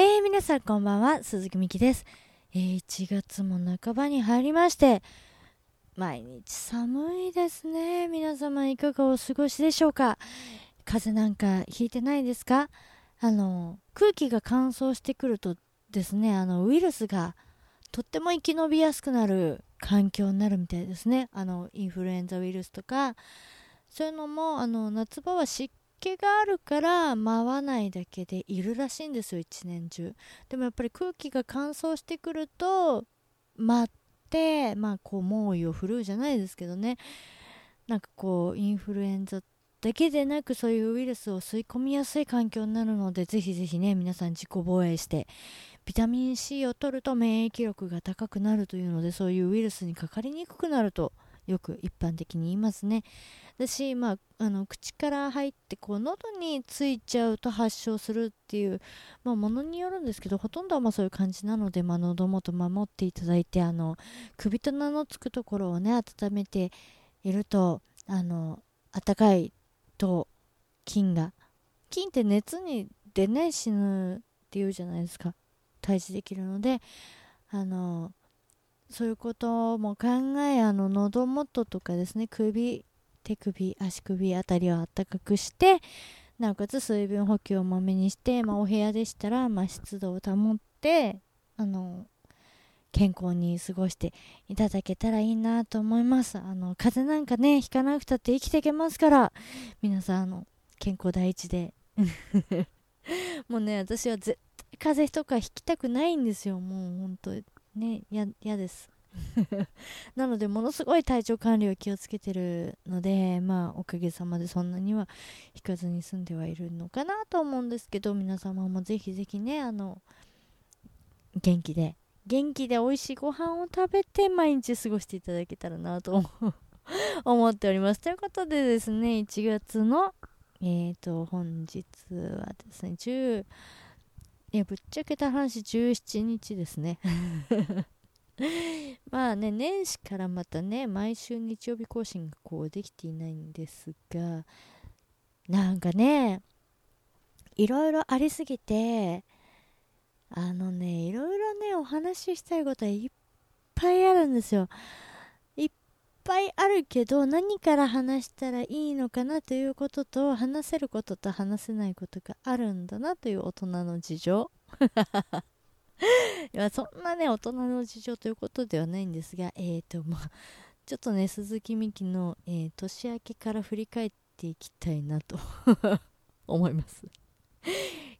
えー、皆さんこんばんは、鈴木美希です。えー、1月も半ばに入りまして、毎日寒いですね。皆様いかがお過ごしでしょうか？風邪なんかひいてないですか？あの、空気が乾燥してくるとですね、あの、ウイルスがとっても生き延びやすくなる環境になるみたいですね。あの、インフルエンザウイルスとか、そういうのも、あの、夏場は湿気があるから舞わないだけでいるらしいんですよ一年中。でもやっぱり空気が乾燥してくると舞ってまあこう猛威を振るうじゃないですけどね。なんかこうインフルエンザだけでなくそういうウイルスを吸い込みやすい環境になるのでぜひぜひね皆さん自己防衛してビタミン C を取ると免疫力が高くなるというのでそういうウイルスにかかりにくくなるとよく一般的に言いますね。だし、まあ、あの口から入ってこう喉についちゃうと発症するっていう、まあ、ものによるんですけどほとんどはまそういう感じなので、まあ、喉元守っていただいてあの首と名のつくところをね温めているとあの暖かいと菌が菌って熱にでね死ぬっていうじゃないですか退治できるのであのそういうことも考えあの喉元とかですね首手首足首あたりをあったかくしてなおかつ水分補給をまめにして、まあ、お部屋でしたら、まあ、湿度を保ってあの健康に過ごしていただけたらいいなと思います。あの風邪なんかねひかなくたって生きていけますから皆さんあの健康第一で。もうね私は絶対風邪とかひきたくないんですよもう本当ねや嫌です。なのでものすごい体調管理を気をつけてるのでまあおかげさまでそんなには引かずに済んではいるのかなと思うんですけど皆様もぜひぜひねあの元気で元気で美味しいご飯を食べて毎日過ごしていただけたらなと思 っております。ということでですね1月のえっ、ー、と本日はですね10いやぶっちゃけた話17日ですね。まあね年始からまたね毎週日曜日更新がこうできていないんですがなんかねいろいろありすぎてあのねいろいろねお話ししたいことはいっぱいあるんですよ。ぱいあるけど何から話したらいいのかなということと話せることと話せないことがあるんだなという大人の事情。いやそんなね大人の事情ということではないんですがえっ、ー、とまあちょっとね鈴木美希の、えー、年明けから振り返っていきたいなと 思います。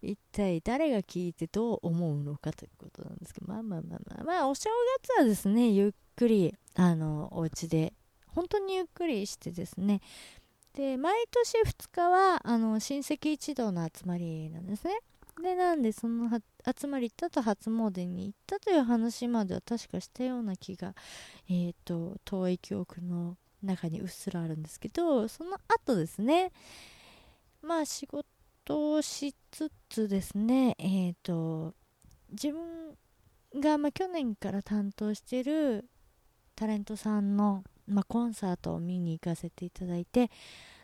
一体誰が聞いてどう思うのかということなんですけどまあまあまあまあまあお正月はですねゆっくりあのお家で本当にゆっくりしてですね。で毎年2日はあの親戚一同の集まりなんですね。でなんでその集まり行ったと初詣に行ったという話までは確かしたような気がえっ、ー、と遠い記憶の中にうっすらあるんですけどその後ですね。まあ仕事をしつつですねえっ、ー、と自分が、まあ、去年から担当してるタレントさんのまあ、コンサートを見に行かせていただいて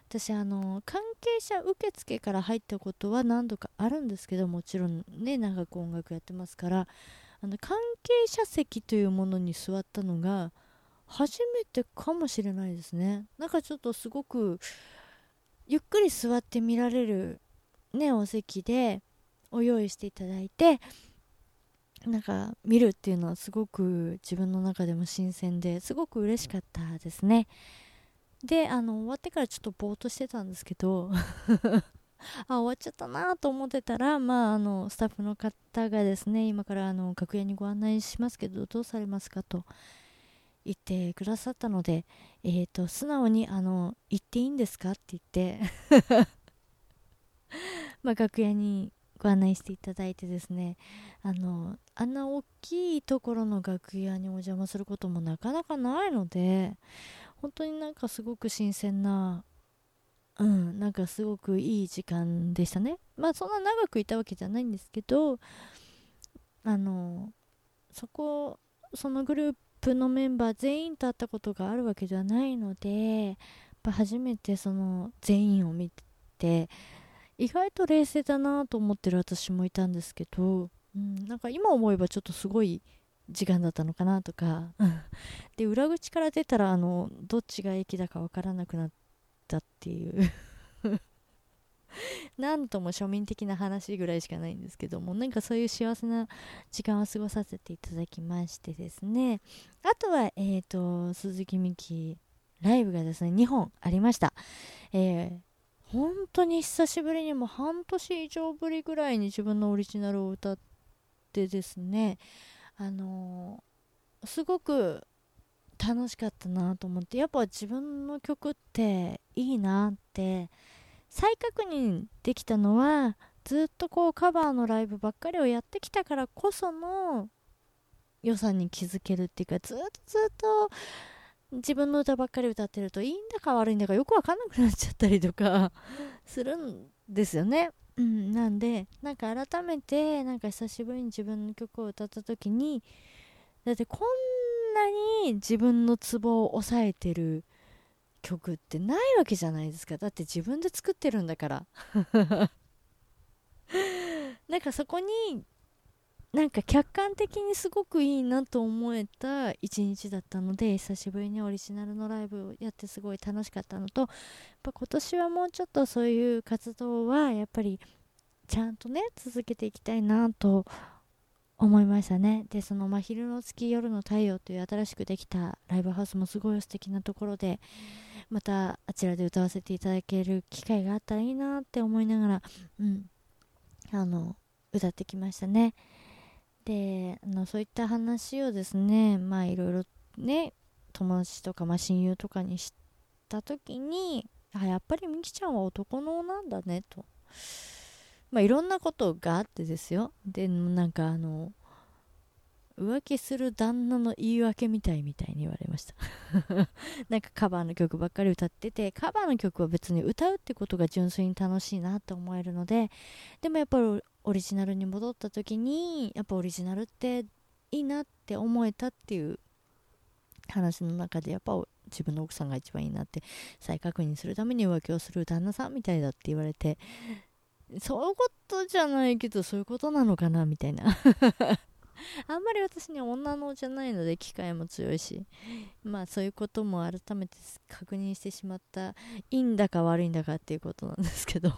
私あの関係者受付から入ったことは何度かあるんですけどもちろんね長く音楽やってますからあの関係者席というものに座ったのが初めてかもしれないですね。なんかちょっとすごくゆっくり座って見られるねお席でお用意していただいてなんか見るっていうのはすごく自分の中でも新鮮ですごく嬉しかったですねであの終わってからちょっとぼーっとしてたんですけど あ終わっちゃったなと思ってたら、まあ、あのスタッフの方がですね今からあの楽屋にご案内しますけどどうされますかと言ってくださったので、えーと、素直にあの「行っていいんですか?」って言って まあ楽屋にご案内していただいてですねあのあんな大きいところの楽屋にお邪魔することもなかなかないので本当になんかすごく新鮮なうんなんかすごくいい時間でしたね。まあそんな長くいたわけじゃないんですけどあのそこそのグループのメンバー全員と会ったことがあるわけではないのでやっぱ初めてその全員を見て意外と冷静だなと思ってる私もいたんですけどうん、なんか今思えばちょっとすごい時間だったのかなとか。で裏口から出たらあのどっちが駅だか分からなくなったっていう。なんとも庶民的な話ぐらいしかないんですけどもなんかそういう幸せな時間を過ごさせていただきましてですね。あとはえっ、ー、と鈴木美希ライブがですね2本ありました。えー本当に久しぶりにも半年以上ぶりぐらいに自分のオリジナルを歌ってですねあのー、すごく楽しかったなと思ってやっぱ自分の曲っていいなって再確認できたのはずっとこうカバーのライブばっかりをやってきたからこその良さに気づけるっていうかずっとずっと自分の歌ばっかり歌ってるといいんだか悪いんだかよくわかんなくなっちゃったりとかするんですよね。うん、なんでなんか改めてなんか久しぶりに自分の曲を歌った時にだってこんなに自分のツボを抑えてる曲ってないわけじゃないですか。だって自分で作ってるんだから。なんかそこになんか客観的にすごくいいなと思えた一日だったので久しぶりにオリジナルのライブをやってすごい楽しかったのとやっぱ今年はもうちょっとそういう活動はやっぱりちゃんとね続けていきたいなと思いましたね。でその真昼の月夜の太陽という新しくできたライブハウスもすごい素敵なところでまたあちらで歌わせていただける機会があったらいいなって思いながらうんあの歌ってきましたね。であのそういった話をですねまあいろいろね友達とか、まあ、親友とかにした時にあやっぱりみきちゃんは男のなんだねと。まあいろんなことがあってですよ。でなんかあの浮気する旦那の言い訳みたいみたいに言われました。なんかカバーの曲ばっかり歌っててカバーの曲は別に歌うってことが純粋に楽しいなと思えるのででもやっぱりオリジナルに戻った時にやっぱオリジナルっていいなって思えたっていう話の中でやっぱ自分の奥さんが一番いいなって再確認するために浮気をする旦那さんみたいだって言われてそういうことじゃないけどそういうことなのかなみたいな。あんまり私に女のじゃないので機会も強いし。まあそういうことも改めて確認してしまったいいんだか悪いんだかっていうことなんですけど。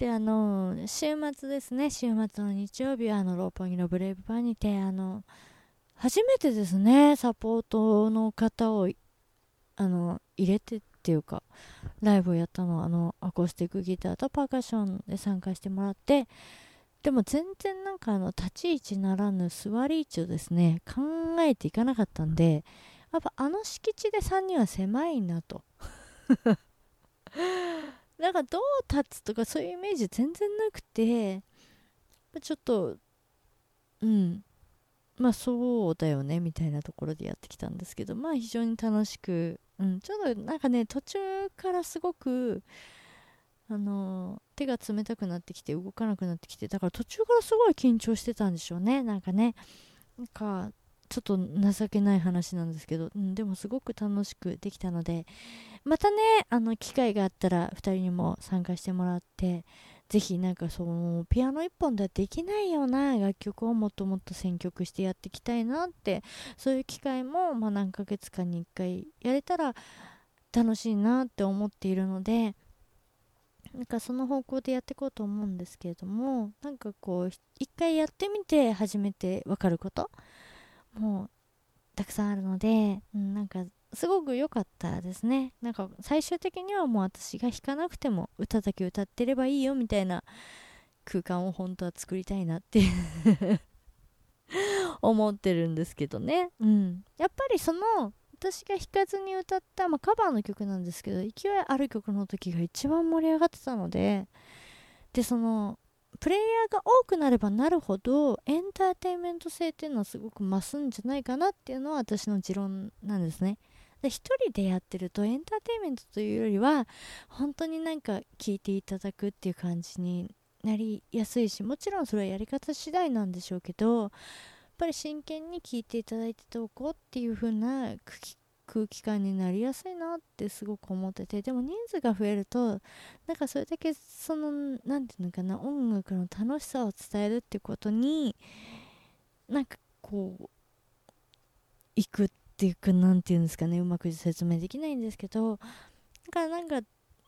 であの週末ですね。週末の日曜日はあの六本木のブレイブバーにてあの初めてですね。サポートの方をあの入れてっていうかライブをやったのはあのアコースティックギターとパーカッションで参加してもらってでも全然なんかあの立ち位置ならぬ座り位置をですね考えていかなかったんでやっぱあの敷地で3人は狭いなと。なんかどう立つとかそういうイメージ全然なくてちょっとうん。まあそうだよねみたいなところでやってきたんですけどまあ非常に楽しく、うん、ちょっとなんかね途中からすごくあの手が冷たくなってきて動かなくなってきてだから途中からすごい緊張してたんでしょうね。なんかね。なんかちょっと情けない話なんですけど、うん、でもすごく楽しくできたのでまたねあの機会があったら2人にも参加してもらってぜひなんかそのピアノ1本ではできないような楽曲をもっともっと選曲してやっていきたいなってそういう機会も、ま、何ヶ月かに1回やれたら楽しいなって思っているのでなんかその方向でやっていこうと思うんですけれどもなんかこう一回やってみて初めて分かることもうたくさんあるので、うん、なんかすごく良かったですね。なんか最終的にはもう私が弾かなくても歌だけ歌ってればいいよみたいな空間を本当は作りたいなって 思ってるんですけどね、うん、やっぱりその私が弾かずに歌った、まあ、カバーの曲なんですけど勢いある曲の時が一番盛り上がってたのででそのプレイヤーが多くなればなるほどエンターテインメント性っていうのはすごく増すんじゃないかなっていうのは私の持論なんですね。で1人でやってるとエンターテインメントというよりは本当になんか聞いていただくっていう感じになりやすいしもちろんそれはやり方次第なんでしょうけどやっぱり真剣に聞いていただいておこうっていう風な空気感になりやすいなってすごく思っててでも人数が増えるとなんかそれだけその何て言うのかな音楽の楽しさを伝えるってことになんかこう行くっていうか何て言うんですかねうまく説明できないんですけどだからなんか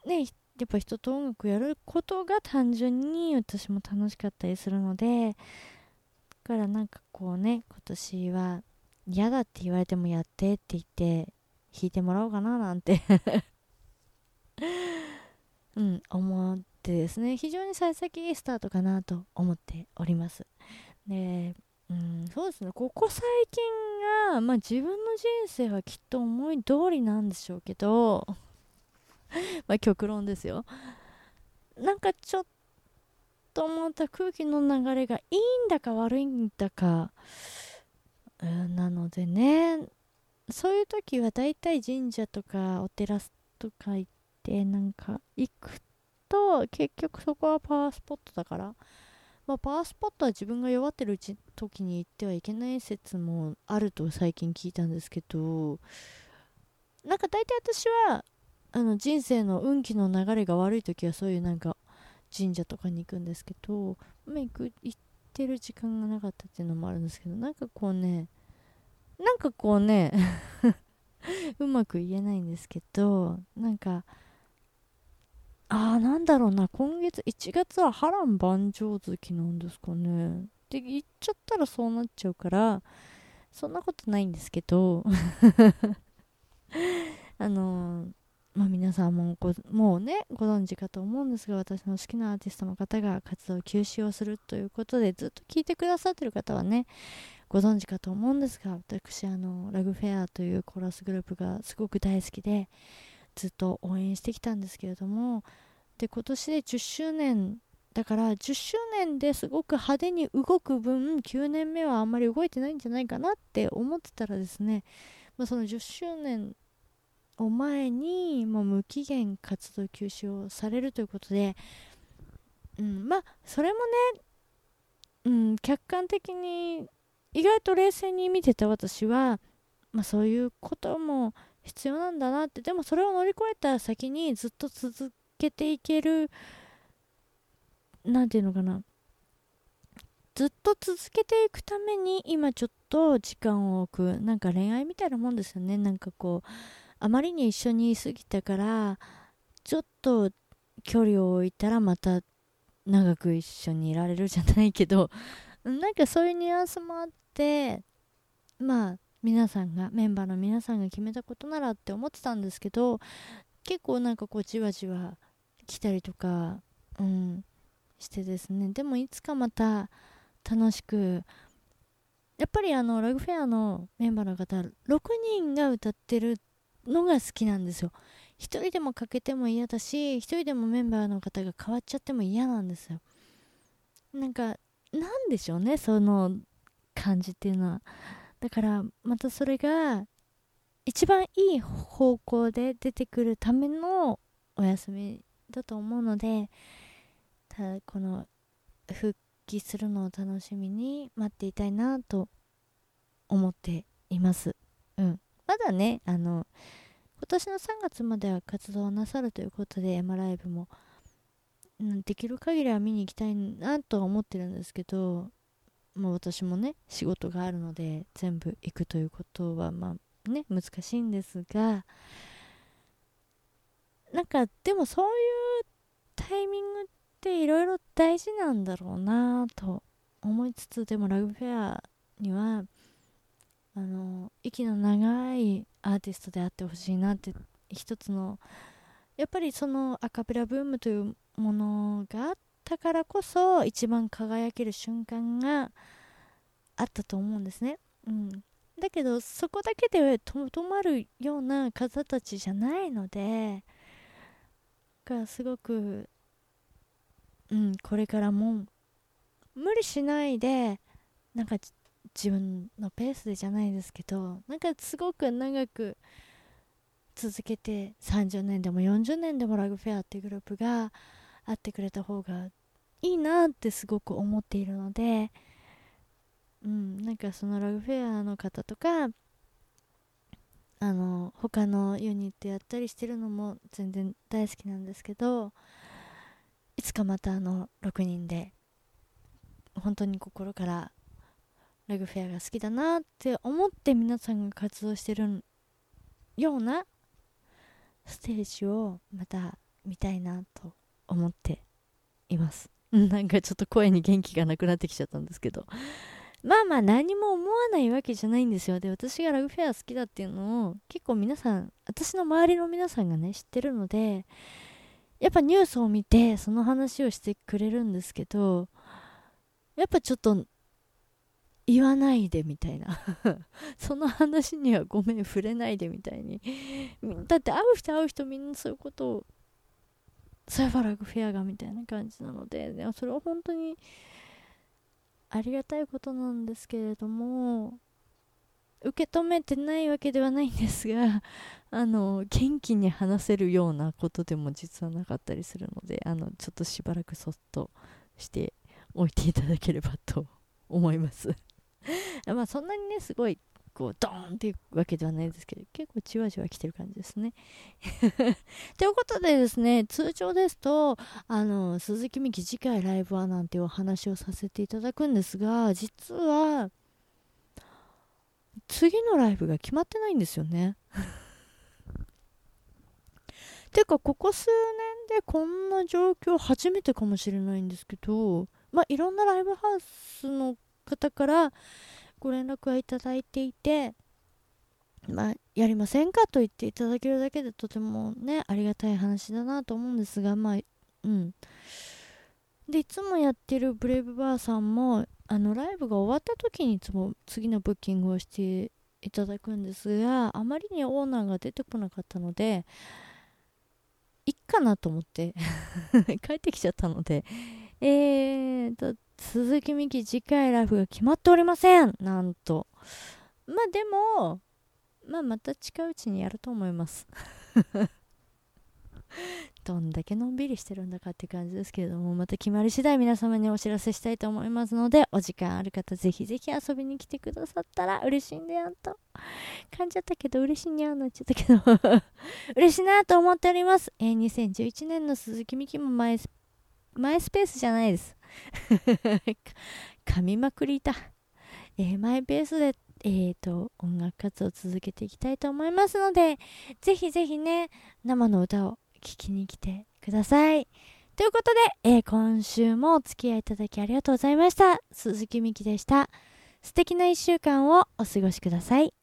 ねやっぱ人と音楽やることが単純に私も楽しかったりするのでだからなんかこうね今年は嫌だって言われてもやってって言って弾いてもらおうかななんて うん思ってですね。非常に幸先いいスタートかなと思っております。でそうですね。ここ最近が、まあ、自分の人生はきっと思い通りなんでしょうけど まあ極論ですよ。なんかちょっと思った空気の流れがいいんだか悪いんだかなのでねそういう時はだいたい神社とかお寺とか行ってなんか行くと結局そこはパワースポットだから、まあ、パワースポットは自分が弱ってる時に行ってはいけない説もあると最近聞いたんですけどなんか大体私はあの人生の運気の流れが悪い時はそういうなんか神社とかに行くんですけど、まあ、行く行ってる時間がなかったっていうのもあるんですけどなんかこうねなんかこうね うまく言えないんですけどなんかああなんだろうな。今月1月は波乱万丈月なんですかね。って言っちゃったらそうなっちゃうからそんなことないんですけど あのーまあ、皆さんもごもうねご存知かと思うんですが私の好きなアーティストの方が活動休止をするということでずっと聞いてくださってる方はねご存知かと思うんですが私あのラグフェアというコーラスグループがすごく大好きでずっと応援してきたんですけれどもで今年で10周年だから10周年ですごく派手に動く分9年目はあんまり動いてないんじゃないかなって思ってたらですね、まあ、その10周年を前にもう無期限活動休止をされるということで、うん、まあそれもね、うん、客観的に意外と冷静に見てた私は、まあ、そういうことも必要なんだなって。でもそれを乗り越えた先にずっと続けていける何て言うのかな。ずっと続けていくために今ちょっと時間を置く。なんか恋愛みたいなもんですよね。なんかこうあまりに一緒にいすぎたからちょっと距離を置いたらまた長く一緒にいられるじゃないけど。なんかそういうニュアンスもあってまあ皆さんがメンバーの皆さんが決めたことならって思ってたんですけど結構なんかこうじわじわ来たりとかうんしてですね。でもいつかまた楽しくやっぱりあのラグフェアのメンバーの方6人が歌ってるのが好きなんですよ。1人でも欠けても嫌だし1人でもメンバーの方が変わっちゃっても嫌なんですよ。なんかなんでしょうねその感じっていうのは。だからまたそれが一番いい方向で出てくるためのお休みだと思うのでただこの復帰するのを楽しみに待っていたいなと思っています。うん。まだねあの今年の3月までは活動なさるということで山ライブも、うん、できる限りは見に行きたいなとは思ってるんですけどもう私もね仕事があるので全部行くということはまあね難しいんですがなんかでもそういうタイミングっていろいろ大事なんだろうなと思いつつでもラグフェアにはあの息の長いアーティストであってほしいなって一つのやっぱりそのアカペラブームというものがあったからこそ一番輝ける瞬間があったと思うんですね、うん、だけどそこだけでとどまるような方たちじゃないのでがすごく、うん、これからも無理しないでなんか自分のペースでじゃないですけどなんかすごく長く続けて30年でも40年でもラグフェアっていうグループがあってくれた方がいいなってすごく思っているのでうんなんかそのラグフェアの方とかあの他のユニットやったりしてるのも全然大好きなんですけどいつかまたあの6人で本当に心からラグフェアが好きだなって思って皆さんが活動してるようなステージをまた見たいなと思っています。なんかちょっと声に元気がなくなってきちゃったんですけど。まあまあ何も思わないわけじゃないんですよ。で私がラグフェア好きだっていうのを結構皆さん私の周りの皆さんがね知ってるのでやっぱニュースを見てその話をしてくれるんですけどやっぱちょっと言わないでみたいな。その話にはごめん触れないでみたいに。だって会う人会う人みんなそういうことをサファラグフェアがみたいな感じなのででそれは本当にありがたいことなんですけれども受け止めてないわけではないんですが あの元気に話せるようなことでも実はなかったりするのであのちょっとしばらくそっとしておいていただければと思います。まあそんなにねすごいこうドーンっていうわけではないですけど結構じわじわ来てる感じですね。ということでですね通常ですとあの鈴木美希次回ライブはなんていうお話をさせていただくんですが実は次のライブが決まってないんですよね。ていうかここ数年でこんな状況初めてかもしれないんですけどまあいろんなライブハウスの方からご連絡はいただいていて、まあ、やりませんかと言っていただけるだけでとてもね、ありがたい話だなと思うんですが、まあ、うん。で、いつもやってるブレイブバーさんも、あの、ライブが終わった時にいつも次のブッキングをしていただくんですが、あまりにオーナーが出てこなかったので、いっかなと思って 帰ってきちゃったので、えーと、鈴木美希次回ライブが決まっておりませんなんと。まあでも、まあまた近いうちにやると思います。どんだけのんびりしてるんだかって感じですけれども、また決まり次第皆様にお知らせしたいと思いますので、お時間ある方ぜひぜひ遊びに来てくださったら嬉しいんだよと。感じゃったけど嬉しいにゃーなっちゃったけど嬉しいなと思っております。えー、2011年の鈴木美希もマイスマイスペースじゃないです。噛みまくりいた。えー、マイペースで、えーと、音楽活動を続けていきたいと思いますので、ぜひぜひね、生の歌を聴きに来てください。ということで、えー、今週もお付き合いいただきありがとうございました。鈴木美希でした。素敵な一週間をお過ごしください。